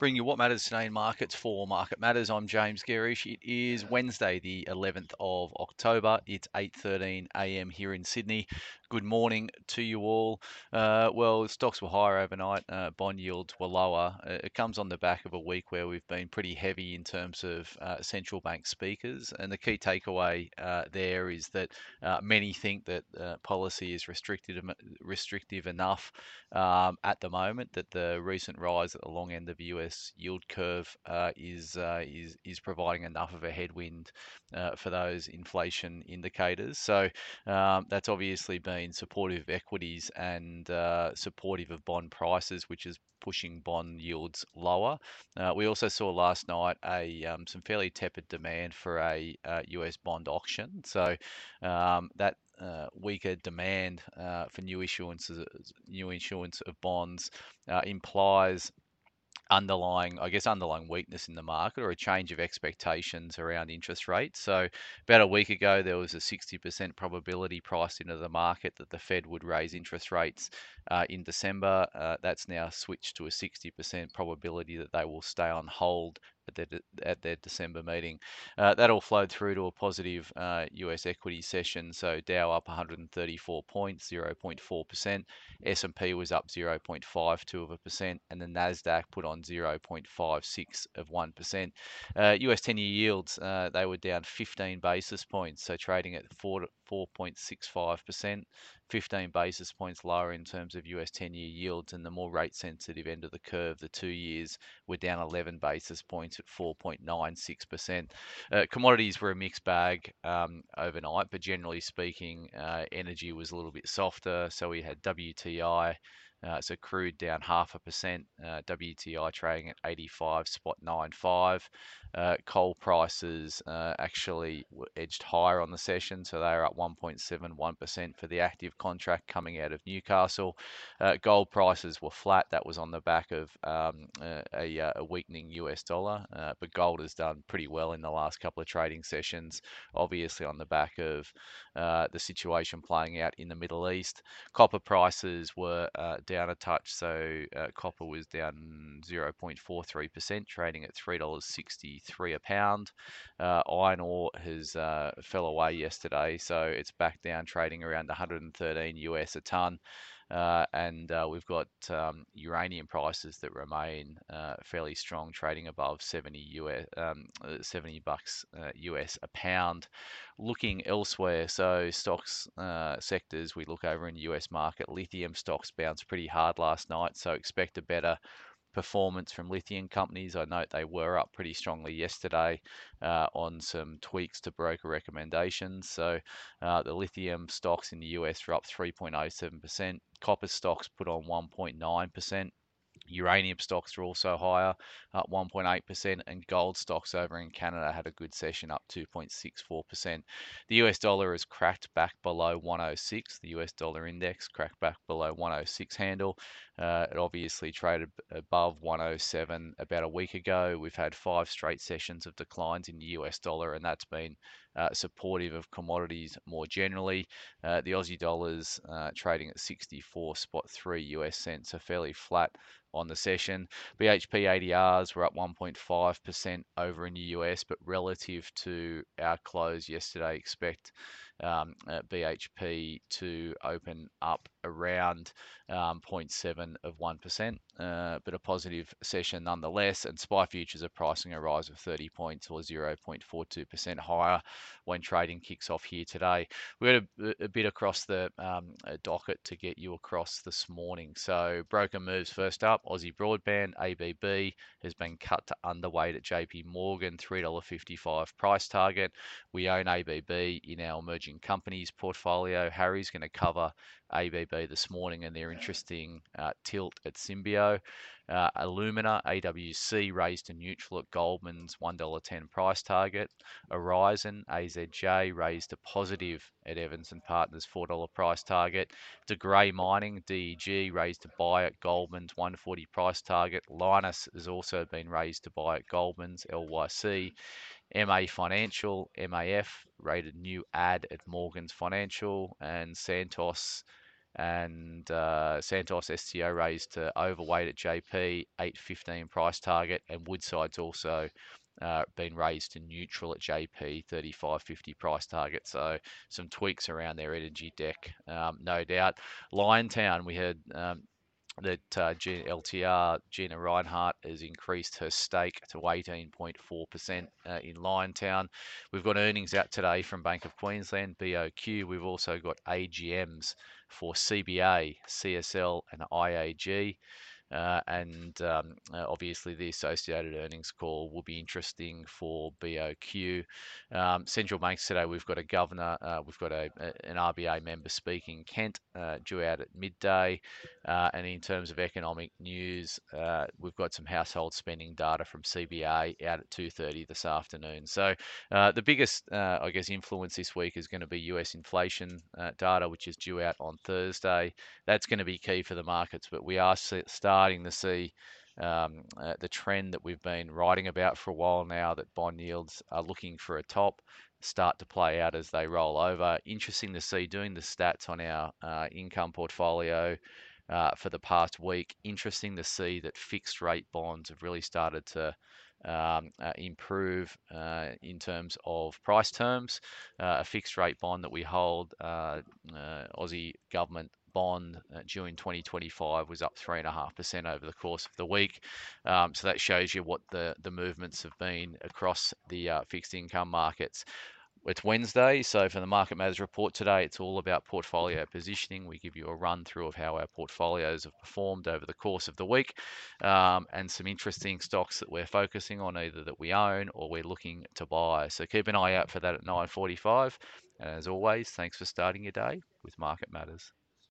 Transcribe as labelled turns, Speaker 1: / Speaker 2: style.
Speaker 1: bring you what matters today in markets for Market Matters. I'm James Gerrish. It is Wednesday, the 11th of October. It's 8:13 a.m. here in Sydney. Good morning to you all. Uh, well, stocks were higher overnight. Uh, bond yields were lower. Uh, it comes on the back of a week where we've been pretty heavy in terms of uh, central bank speakers, and the key takeaway uh, there is that uh, many think that policy is restricted restrictive enough um, at the moment that the recent rise at the long end of the US yield curve is is is providing enough of a headwind for those inflation indicators. So um, that's obviously been supportive of equities and uh, supportive of bond prices, which is pushing bond yields lower. Uh, we also saw last night a um, some fairly tepid demand for a US uh, bond auction. So um, that uh, weaker demand uh, for new issuances, new issuance of bonds uh, implies underlying, I guess, underlying weakness in the market or a change of expectations around interest rates. So, about a week ago, there was a 60% probability priced into the market that the Fed would raise interest rates uh, in December. Uh, that's now switched to a 60% probability that they will stay on hold at their, at their December meeting. Uh, that all flowed through to a positive uh, US equity session. So Dow up 134 points, 0.4%. S&P was up 0.52 of a percent, and the Nasdaq put on 0.56 of one percent. Uh, US 10-year yields uh, they were down 15 basis points, so trading at 4 4.65 percent. 15 basis points lower in terms of US 10 year yields, and the more rate sensitive end of the curve, the two years, were down 11 basis points at 4.96%. Uh, commodities were a mixed bag um, overnight, but generally speaking, uh, energy was a little bit softer. So we had WTI uh, so crude down half a percent, uh, WTI trading at 85 spot 95. Uh, coal prices uh, actually edged higher on the session, so they are up 1.71% for the active contract coming out of Newcastle. Uh, gold prices were flat. That was on the back of um, a, a, weakening US dollar, uh, but gold has done pretty well in the last couple of trading sessions, obviously on the back of the situation playing out in the Middle East. Copper prices were down a touch. So uh, copper was down 0.43%, trading at $3.63 a pound. Uh, iron ore has uh, fell away yesterday, so it's back down, trading around 113 US a ton. Uh, and uh, we've got um, uranium prices that remain uh, fairly strong, trading above 70 US, um, 70 bucks US a pound. Looking elsewhere, so stocks sectors, we look over in the US market. Lithium stocks bounced pretty hard last night, so expect a better performance from lithium companies. I note they were up pretty strongly yesterday uh, on some tweaks to broker recommendations. So uh, the lithium stocks in the US were up 3.07%. Copper stocks put on 1.9%. Uranium stocks are also higher, up 1.8%, and gold stocks over in Canada had a good session, up 2.64%. The US dollar has cracked back below 106. The US dollar index cracked back below 106 handle. Uh, it obviously traded above 107 about a week ago. We've had five straight sessions of declines in the US dollar, and that's been uh, supportive of commodities more generally. Uh, the Aussie dollar's uh, trading at 64 spot 3 US cents, so fairly flat on the session. BHP ADRs were up 1.5% over in the US, but relative to our close yesterday, expect um, BHP to open up around um, 0.7 of 1%, uh, but a positive session nonetheless. And SPI futures are pricing a rise of 30 points or 0.42% higher when trading kicks off here today. We had a, a bit across the um, docket to get you across this morning. So broker moves first up. Aussie Broadband ABB has been cut to underweight at JP Morgan, $3.55 price target. We own ABB in our emerging companies portfolio. Harry's going to cover ABB this morning and their interesting uh, tilt at Symbio. Uh, Alumina, AWC raised to neutral at Goldman's $1.10 price target. Aurizon, AZJ raised to positive at Evans and Partners $4 price target. De Grey Mining, DEG raised to buy at Goldman's 140 price target. Lynas has also been raised to buy at Goldman's LYC. MA Financial, MAF rated new ad at Morgan's Financial, and Santos and uh, Santos STO raised to overweight at JP 815 price target, and Woodside's also uh, been raised to neutral at JP 35.50 price target. So some tweaks around their energy deck, um, no doubt. Liontown, we had um, that uh, LTR Gina Rinehart has increased her stake to 18.4% uh, in Liontown. We've got earnings out today from Bank of Queensland, BOQ. We've also got AGMs for CBA, CSL, and IAG. Uh, and um, uh, obviously the associated earnings call will be interesting for BOQ. Um, central banks today, we've got a governor, uh, we've got a, an RBA member speaking, Kent, uh, due out at midday. Uh, and in terms of economic news, uh, we've got some household spending data from CBA out at 2:30 this afternoon. So the biggest, I guess, influence this week is going to be US inflation data, which is due out on Thursday. That's going to be key for the markets, but we are starting starting to see um, uh, the trend that we've been writing about for a while now that bond yields are looking for a top start to play out as they roll over. Interesting to see doing the stats on our uh, income portfolio uh, for the past week. Interesting to see that fixed rate bonds have really started to um, uh, improve uh, in terms of price terms. Uh, a fixed rate bond that we hold, uh, Aussie government bond uh, due in 2025 was up 3.5% over the course of the week. Um, so that shows you what the, the movements have been across the uh, fixed income markets. It's Wednesday, so for the Market Matters report today, it's all about portfolio positioning. We give you a run through of how our portfolios have performed over the course of the week um, and some interesting stocks that we're focusing on, either that we own or we're looking to buy. So keep an eye out for that at 9.45. And as always, thanks for starting your day with Market Matters.